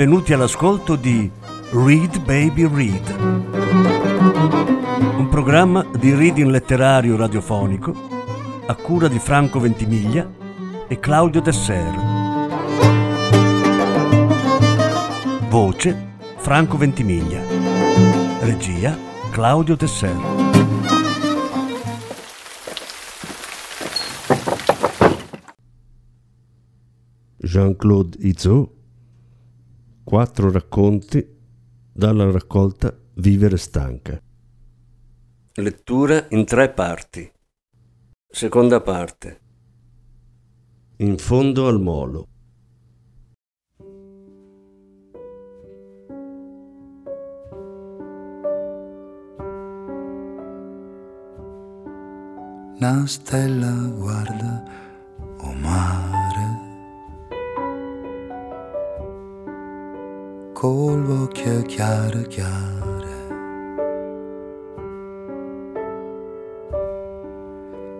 benvenuti all'ascolto di Read Baby Read, un programma di reading letterario radiofonico a cura di Franco Ventimiglia e Claudio Desser. Voce Franco Ventimiglia. Regia Claudio Desser. Jean-Claude Izzo, quattro racconti dalla raccolta Vivere stanca. Lettura in tre parti. Seconda parte. In fondo al molo. Una stella guarda col occhio chiaro chiare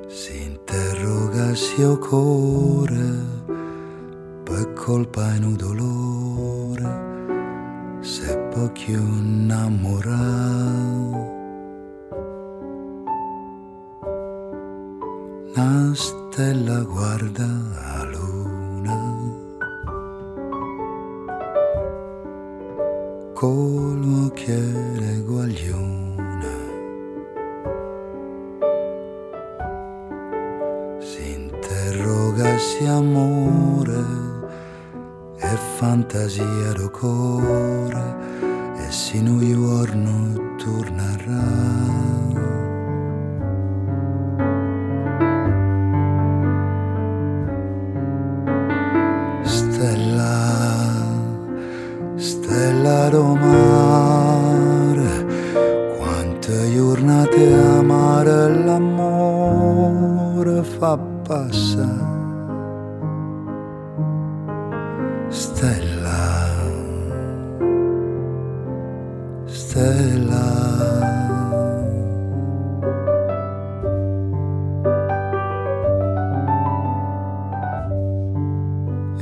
si interroga se o per colpa e un dolore se può più innamorare una stella guarda la col che guagliona si interroga se amore e fantasia do cuore e se un giorno tornerà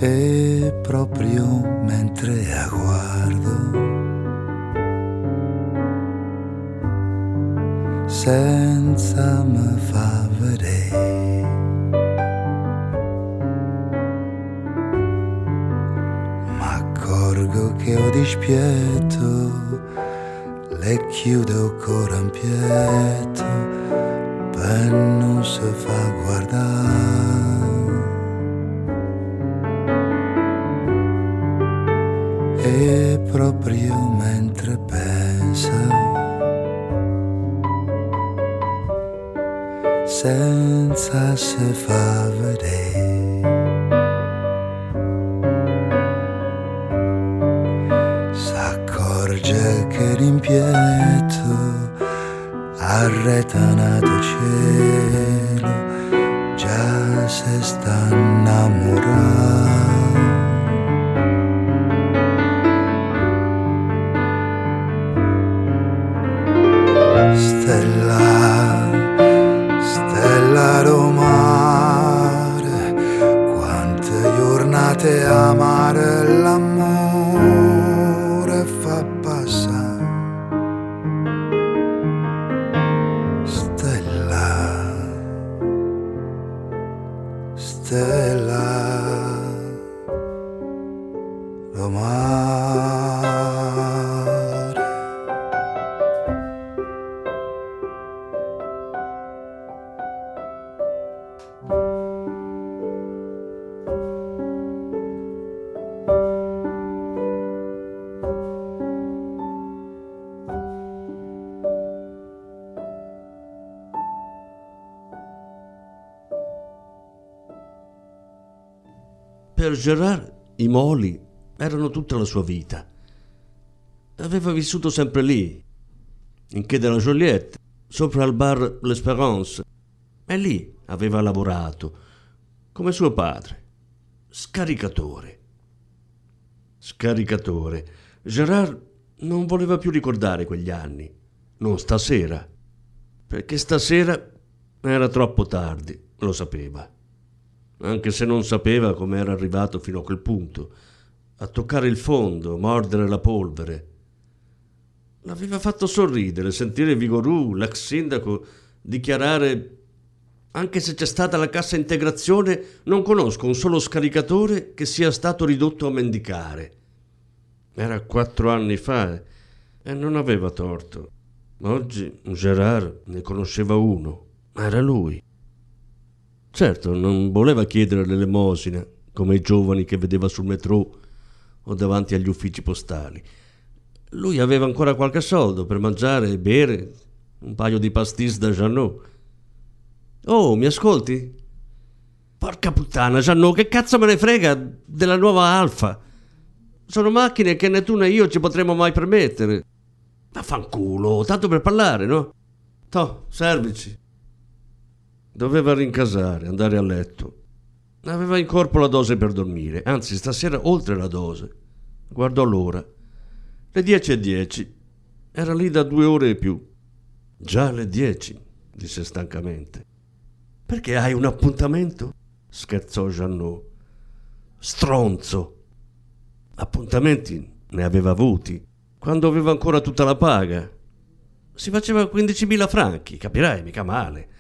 E proprio mentre la guardo, senza me fa vedere. M'accorgo che ho dispieto, le chiudo ancora in pieto, per non si fa guardare. Fa vedere. S'accorge che rimpietto arretanato cielo già se sta innamorando. Per Gerard i moli erano tutta la sua vita. Aveva vissuto sempre lì, in Quai de la Joliette, sopra al bar L'Espérance. E lì aveva lavorato, come suo padre, scaricatore. Scaricatore. Gerard non voleva più ricordare quegli anni, non stasera, perché stasera era troppo tardi, lo sapeva. Anche se non sapeva come era arrivato fino a quel punto. a toccare il fondo, mordere la polvere. L'aveva fatto sorridere sentire Vigorù, l'ex sindaco, dichiarare anche se c'è stata la cassa integrazione, non conosco un solo scaricatore che sia stato ridotto a mendicare. Era quattro anni fa e non aveva torto. Oggi Gerard ne conosceva uno, era lui. Certo, non voleva chiedere l'elemosina, come i giovani che vedeva sul metro o davanti agli uffici postali. Lui aveva ancora qualche soldo per mangiare e bere, un paio di pastis da Jeannot. Oh, mi ascolti? Porca puttana, Jeannot, che cazzo me ne frega della nuova Alfa? Sono macchine che né tu né io ci potremmo mai permettere. Vaffanculo, tanto per parlare, no? Toh, servici. Doveva rincasare, andare a letto. Aveva in corpo la dose per dormire, anzi stasera oltre la dose. Guardò l'ora. Le dieci e dieci. Era lì da due ore e più. Già le dieci, disse stancamente. Perché hai un appuntamento? scherzò Jeannot. Stronzo. Appuntamenti ne aveva avuti quando aveva ancora tutta la paga. Si faceva 15.000 franchi, capirai, mica male.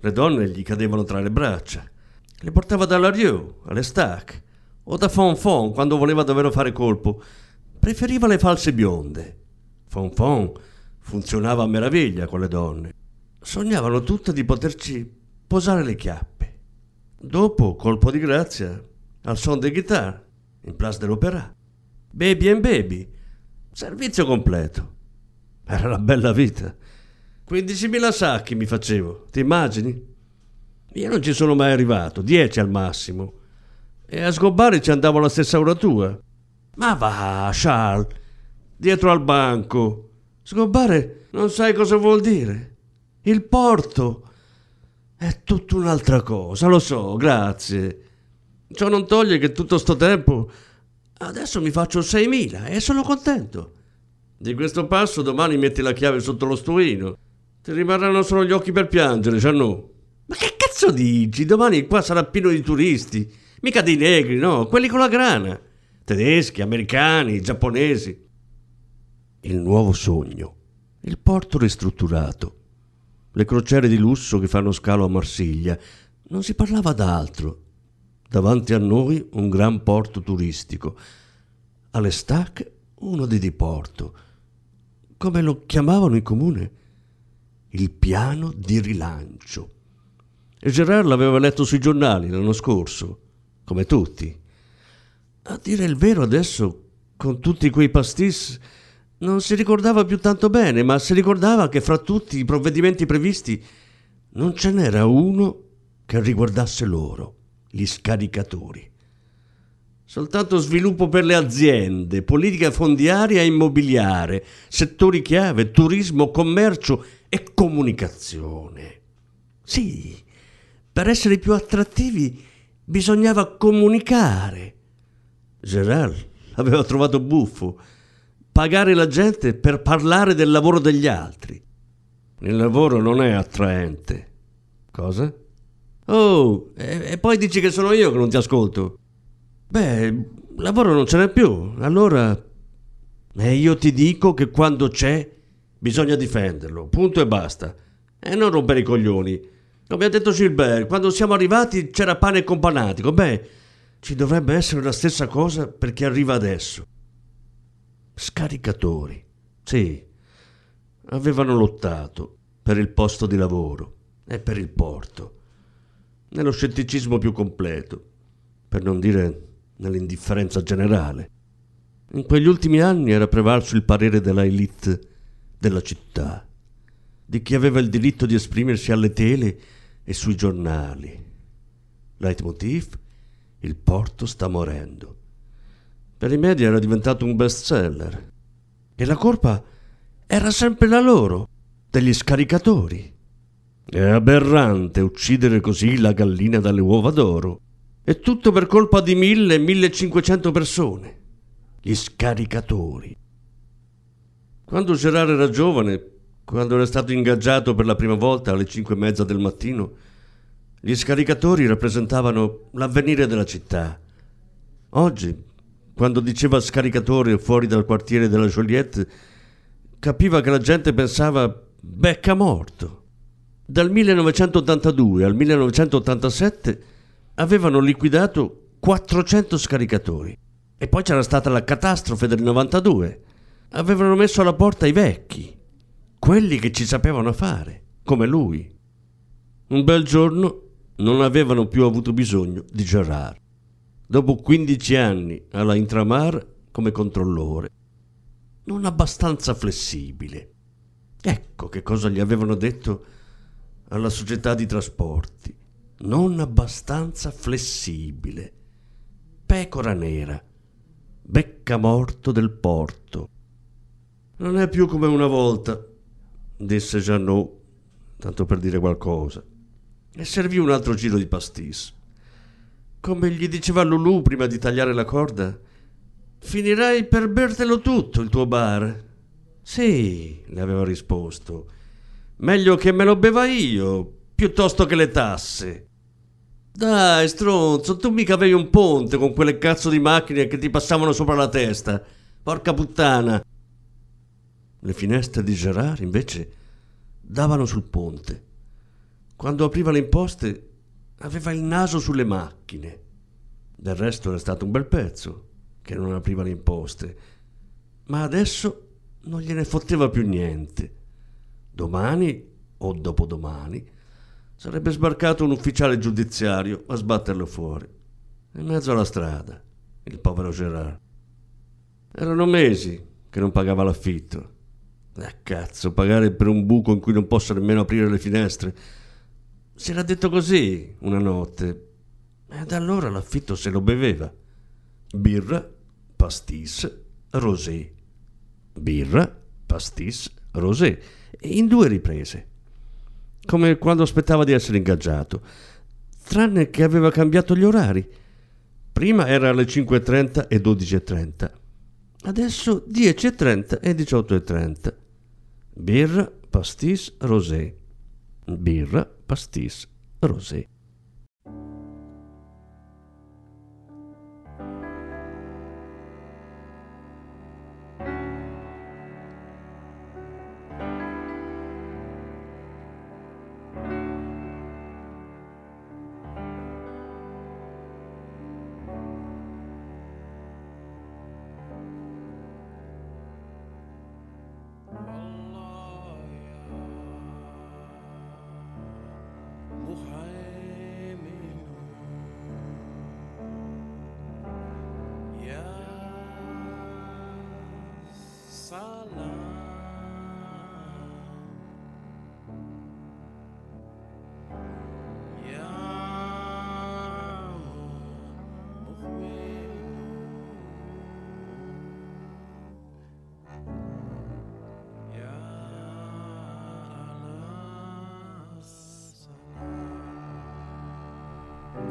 Le donne gli cadevano tra le braccia. Le portava dalla Rieu, alle Stac, o da Fonfon quando voleva davvero fare colpo. Preferiva le false bionde. Fonfon funzionava a meraviglia con le donne. Sognavano tutte di poterci posare le chiappe. Dopo, colpo di grazia, al son de guitar, in Place de l'Opéra. Baby and baby, servizio completo. Era la bella vita. 15.000 sacchi mi facevo, ti immagini? Io non ci sono mai arrivato, 10 al massimo. E a sgobbare ci andavo alla stessa ora tua. Ma va, Charles, dietro al banco. Sgobbare non sai cosa vuol dire. Il porto è tutta un'altra cosa, lo so, grazie. Ciò non toglie che tutto sto tempo adesso mi faccio 6.000 e sono contento. Di questo passo domani metti la chiave sotto lo stuino. Ti rimarranno solo gli occhi per piangere, Giannù. Ma che cazzo dici? Domani qua sarà pieno di turisti. Mica dei negri, no? Quelli con la grana. Tedeschi, americani, giapponesi. Il nuovo sogno. Il porto ristrutturato. Le crociere di lusso che fanno scalo a Marsiglia. Non si parlava d'altro. Davanti a noi un gran porto turistico. Alle Stac uno di diporto. Come lo chiamavano in comune? Il piano di rilancio. E Gerard l'aveva letto sui giornali l'anno scorso, come tutti. A dire il vero adesso, con tutti quei pastis, non si ricordava più tanto bene, ma si ricordava che fra tutti i provvedimenti previsti non ce n'era uno che riguardasse loro, gli scaricatori. Soltanto sviluppo per le aziende, politica fondiaria e immobiliare, settori chiave, turismo, commercio e comunicazione. Sì, per essere più attrattivi bisognava comunicare. Gerard aveva trovato buffo pagare la gente per parlare del lavoro degli altri. Il lavoro non è attraente. Cosa? Oh, e, e poi dici che sono io che non ti ascolto. Beh, lavoro non ce n'è più, allora... E io ti dico che quando c'è bisogna difenderlo, punto e basta. E non rompere i coglioni. Come ha detto Gilbert, quando siamo arrivati c'era pane companatico. Beh, ci dovrebbe essere la stessa cosa per chi arriva adesso. Scaricatori. Sì, avevano lottato per il posto di lavoro e per il porto. Nello scetticismo più completo, per non dire nell'indifferenza generale. In quegli ultimi anni era prevalso il parere della elite della città, di chi aveva il diritto di esprimersi alle tele e sui giornali. Leitmotiv, il porto sta morendo. Per i media era diventato un bestseller. E la colpa era sempre la loro, degli scaricatori. È aberrante uccidere così la gallina dalle uova d'oro. E tutto per colpa di mille, millecinquecento persone. Gli scaricatori. Quando Gerard era giovane, quando era stato ingaggiato per la prima volta alle cinque e mezza del mattino, gli scaricatori rappresentavano l'avvenire della città. Oggi quando diceva scaricatore fuori dal quartiere della Joliette, capiva che la gente pensava becca morto. Dal 1982 al 1987 avevano liquidato 400 scaricatori. E poi c'era stata la catastrofe del 92. Avevano messo alla porta i vecchi, quelli che ci sapevano fare, come lui. Un bel giorno non avevano più avuto bisogno di Gerard. Dopo 15 anni alla Intramar come controllore, non abbastanza flessibile. Ecco che cosa gli avevano detto alla società di trasporti. Non abbastanza flessibile. Pecora nera. Becca morto del porto. Non è più come una volta, disse Jeannot, tanto per dire qualcosa. E servì un altro giro di pastis. Come gli diceva Lulu prima di tagliare la corda, finirai per bertelo tutto il tuo bar. Sì, le aveva risposto. Meglio che me lo beva io, piuttosto che le tasse. Dai, stronzo, tu mica avevi un ponte con quelle cazzo di macchine che ti passavano sopra la testa. Porca puttana. Le finestre di Gerard, invece, davano sul ponte. Quando apriva le imposte, aveva il naso sulle macchine. Del resto era stato un bel pezzo che non apriva le imposte. Ma adesso non gliene fotteva più niente. Domani o dopodomani sarebbe sbarcato un ufficiale giudiziario a sbatterlo fuori. In mezzo alla strada, il povero Gerard. Erano mesi che non pagava l'affitto. Ah, cazzo, pagare per un buco in cui non posso nemmeno aprire le finestre. Si era detto così una notte. E da allora l'affitto se lo beveva. Birra, pastis, rosé. Birra, pastis, rosé. In due riprese. Come quando aspettava di essere ingaggiato. Tranne che aveva cambiato gli orari. Prima era alle 5.30 e 12.30. Adesso 10.30 e 18.30. Birra, pastis, rosé. Birra, pastis, rosé.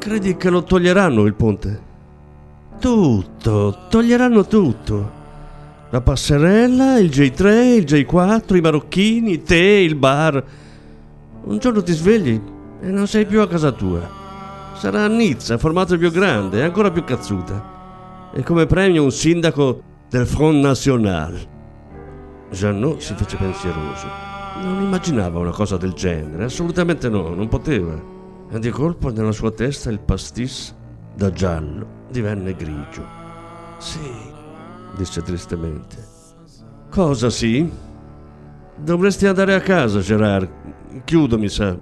Credi che lo toglieranno il ponte? Tutto, toglieranno tutto. La passerella, il J3, il J4, i marocchini, te, il bar. Un giorno ti svegli e non sei più a casa tua. Sarà a Nizza, formato più grande e ancora più cazzuta. E come premio un sindaco del Front National. Jeannot si fece pensieroso. Non immaginava una cosa del genere, assolutamente no, non poteva e di colpo nella sua testa il pastis da giallo divenne grigio. Sì, disse tristemente. Cosa sì? Dovresti andare a casa, Gerard. Chiudo, mi sa.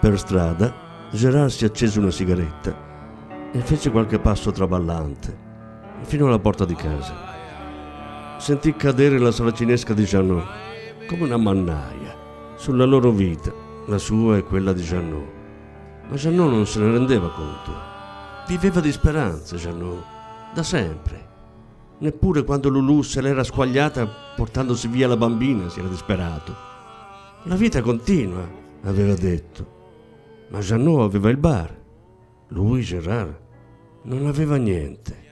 Per strada, Gerard si accese una sigaretta e fece qualche passo traballante fino alla porta di casa. Sentì cadere la saracinesca di Jeannot come una mannaia sulla loro vita, la sua e quella di Jeannot. Ma Jeannot non se ne rendeva conto. Viveva di speranze, Jeannot, da sempre. Neppure quando Lulu se l'era squagliata portandosi via la bambina si era disperato. La vita continua, aveva detto. Ma Jeannot aveva il bar. Lui, Gerard, non aveva niente.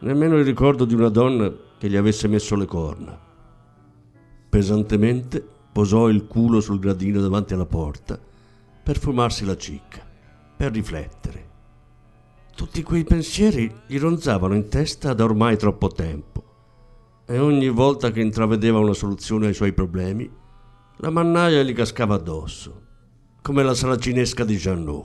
Nemmeno il ricordo di una donna che gli avesse messo le corna. Pesantemente posò il culo sul gradino davanti alla porta per fumarsi la cicca, per riflettere. Tutti quei pensieri gli ronzavano in testa da ormai troppo tempo e ogni volta che intravedeva una soluzione ai suoi problemi, la mannaia gli cascava addosso come la saracinesca di Jeannot.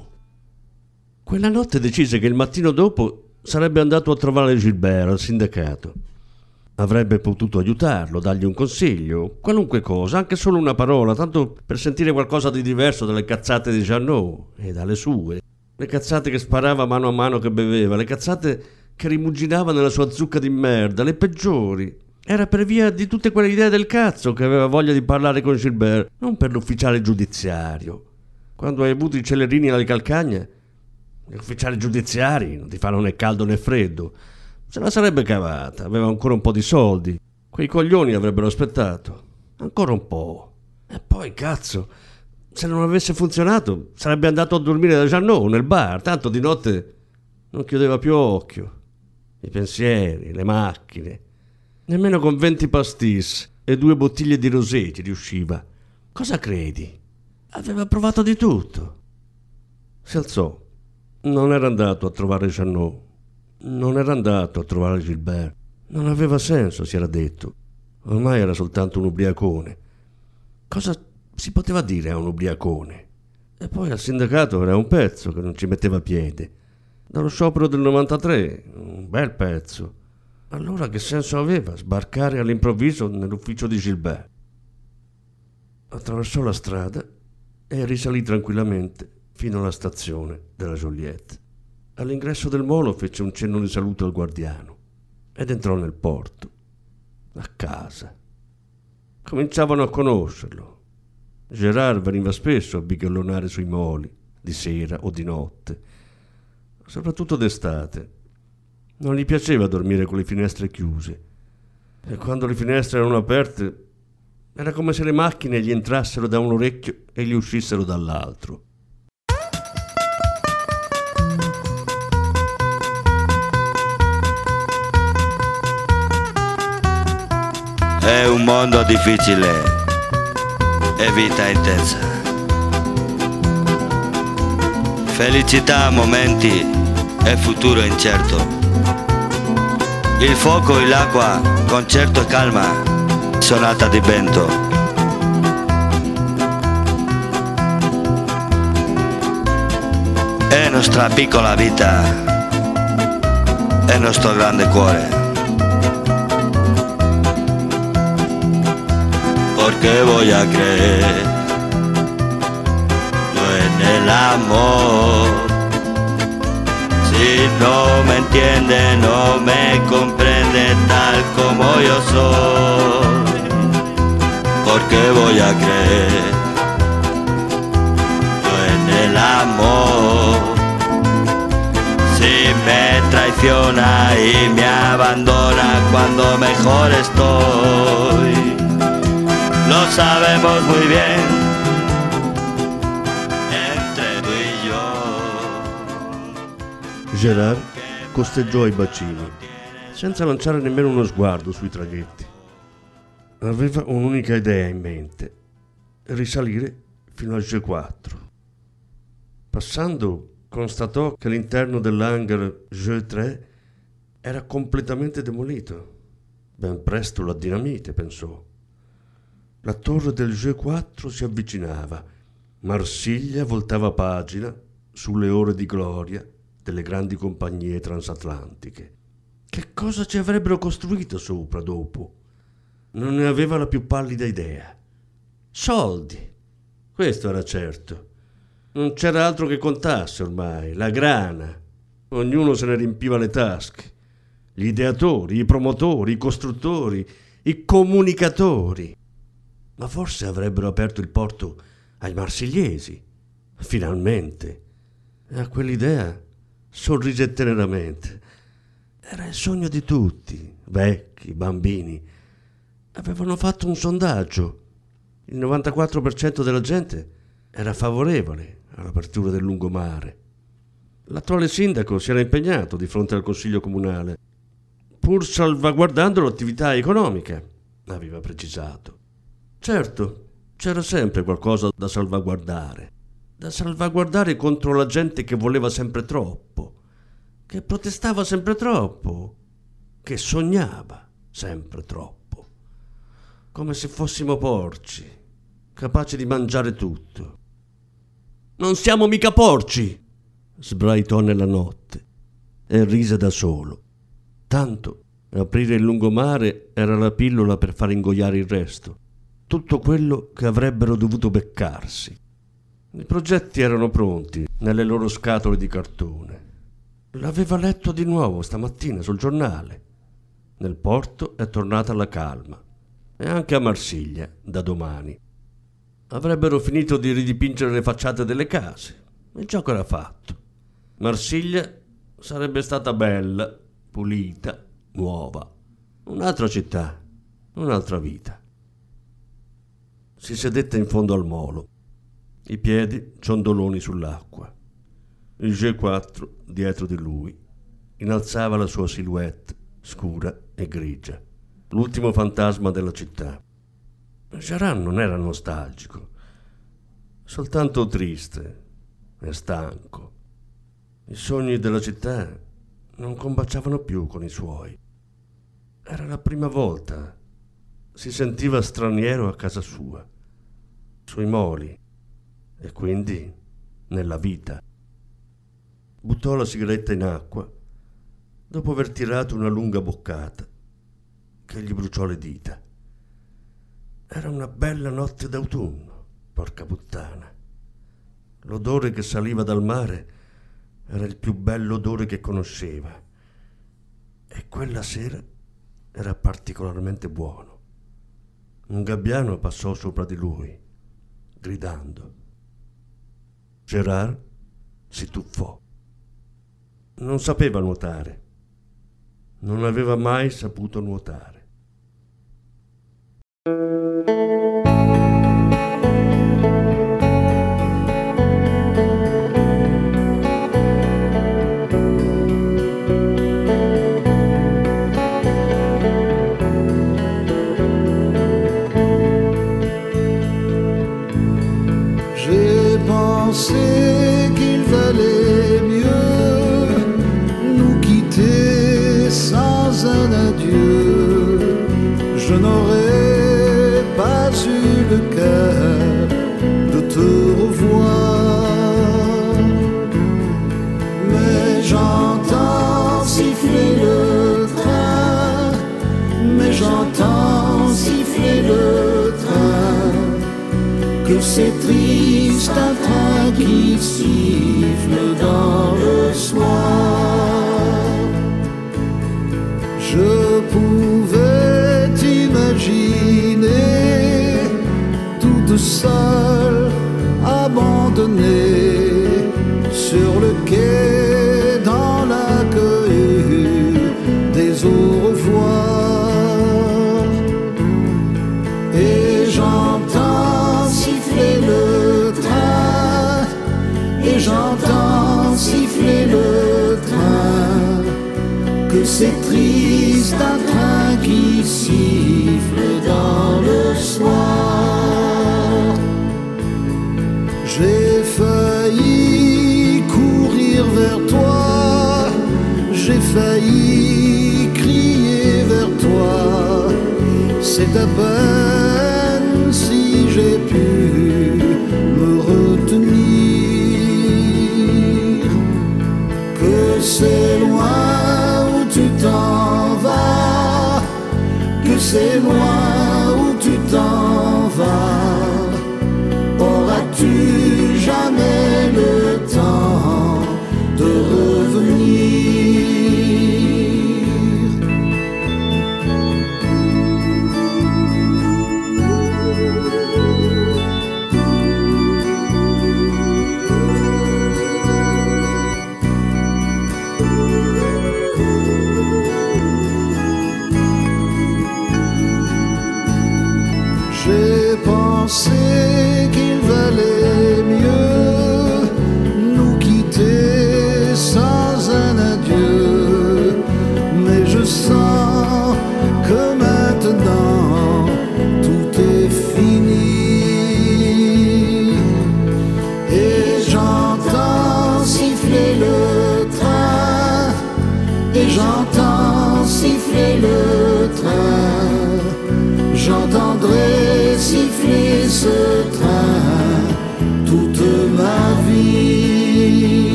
Quella notte decise che il mattino dopo sarebbe andato a trovare Gilbert al sindacato. Avrebbe potuto aiutarlo, dargli un consiglio, qualunque cosa, anche solo una parola, tanto per sentire qualcosa di diverso dalle cazzate di Jeannot e dalle sue. Le cazzate che sparava mano a mano che beveva, le cazzate che rimuginava nella sua zucca di merda, le peggiori. Era per via di tutte quelle idee del cazzo che aveva voglia di parlare con Gilbert, non per l'ufficiale giudiziario. Quando hai avuto i celerini alle calcagna, gli ufficiali giudiziari non ti fanno né caldo né freddo. Se la sarebbe cavata, aveva ancora un po' di soldi. Quei coglioni avrebbero aspettato. Ancora un po'. E poi, cazzo, se non avesse funzionato, sarebbe andato a dormire da Jeannot nel bar, tanto di notte non chiudeva più occhio. I pensieri, le macchine. Nemmeno con venti pastis e due bottiglie di rosé ci riusciva. Cosa credi? Aveva provato di tutto. Si alzò. Non era andato a trovare Jeannot. Non era andato a trovare Gilbert. Non aveva senso, si era detto. Ormai era soltanto un ubriacone. Cosa si poteva dire a un ubriacone? E poi al sindacato era un pezzo che non ci metteva piede. Dallo sciopero del 93, un bel pezzo. Allora che senso aveva sbarcare all'improvviso nell'ufficio di Gilbert? Attraversò la strada e risalì tranquillamente fino alla stazione della Joliette. All'ingresso del molo fece un cenno di saluto al guardiano ed entrò nel porto, a casa. Cominciavano a conoscerlo. Gerard veniva spesso a bighellonare sui moli, di sera o di notte, soprattutto d'estate. Non gli piaceva dormire con le finestre chiuse e quando le finestre erano aperte era come se le macchine gli entrassero da un orecchio e gli uscissero dall'altro. È un mondo difficile e vita intensa. Felicità a momenti e futuro incerto. Il fuoco e l'acqua, concerto e calma, sonata di vento. È nostra piccola vita, è nostro grande cuore. Porque voy a creer no en el amor. Si no me entiende, no me comprende tal como yo soy porque voy a creer yo en el amor. Si me traiciona y me abandona cuando mejor estoy, lo sabemos muy bien. Gerard costeggiò i bacini, senza lanciare nemmeno uno sguardo sui traghetti. Aveva un'unica idea in mente, risalire fino al G4. Passando, constatò che l'interno dell'hangar G3 era completamente demolito. Ben presto la dinamite, pensò. La torre del G4 si avvicinava. Marsiglia voltava pagina sulle ore di gloria delle grandi compagnie transatlantiche. Che cosa ci avrebbero costruito sopra dopo? Non ne aveva la più pallida idea. Soldi, questo era certo. Non c'era altro che contasse ormai, la grana. Ognuno se ne riempiva le tasche. Gli ideatori, i promotori, i costruttori, i comunicatori. Ma forse avrebbero aperto il porto ai marsigliesi. Finalmente. E a quell'idea sorrise teneramente. Era il sogno di tutti, vecchi, bambini. Avevano fatto un sondaggio. Il 94% della gente era favorevole all'apertura del lungomare. L'attuale sindaco si era impegnato di fronte al consiglio comunale, pur salvaguardando l'attività economica, aveva precisato. Certo, c'era sempre qualcosa da salvaguardare, da salvaguardare contro la gente che voleva sempre troppo, che protestava sempre troppo, che sognava sempre troppo, come se fossimo porci, capaci di mangiare tutto. Non siamo mica porci! sbraitò nella notte e rise da solo. Tanto aprire il lungomare era la pillola per far ingoiare il resto, tutto quello che avrebbero dovuto beccarsi. I progetti erano pronti nelle loro scatole di cartone. L'aveva letto di nuovo stamattina sul giornale. Nel porto è tornata la calma e anche a Marsiglia da domani. Avrebbero finito di ridipingere le facciate delle case. Il gioco era fatto. Marsiglia sarebbe stata bella, pulita, nuova. Un'altra città, un'altra vita. Si sedette in fondo al molo, i piedi ciondoloni sull'acqua. Il G4 dietro di lui innalzava la sua silhouette scura e grigia, l'ultimo fantasma della città. Geran non era nostalgico, soltanto triste e stanco. I sogni della città non combaciavano più con i suoi. Era la prima volta. Si sentiva straniero a casa sua, sui moli e quindi nella vita. Buttò la sigaretta in acqua dopo aver tirato una lunga boccata che gli bruciò le dita. Era una bella notte d'autunno, porca puttana. L'odore che saliva dal mare era il più bello odore che conosceva e quella sera era particolarmente buono. Un gabbiano passò sopra di lui, gridando. Gerard si tuffò. Non sapeva nuotare. Non aveva mai saputo nuotare. de ces tristes attaques qui sifflent dans le soir. Je pouvais imaginer tout ça. C'est triste un train qui siffle dans le soir. J'ai failli courir vers toi, j'ai failli crier vers toi. C'est à peine c'est moi.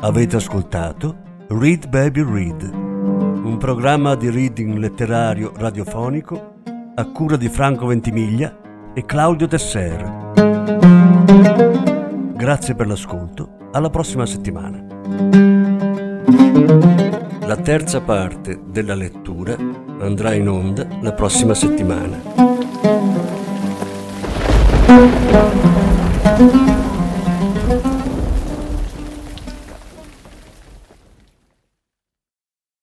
Avete ascoltato Read Baby Read, un programma di reading letterario radiofonico a cura di Franco Ventimiglia e Claudio Tesser. Grazie per l'ascolto, alla prossima settimana. La terza parte della lettura andrà in onda la prossima settimana.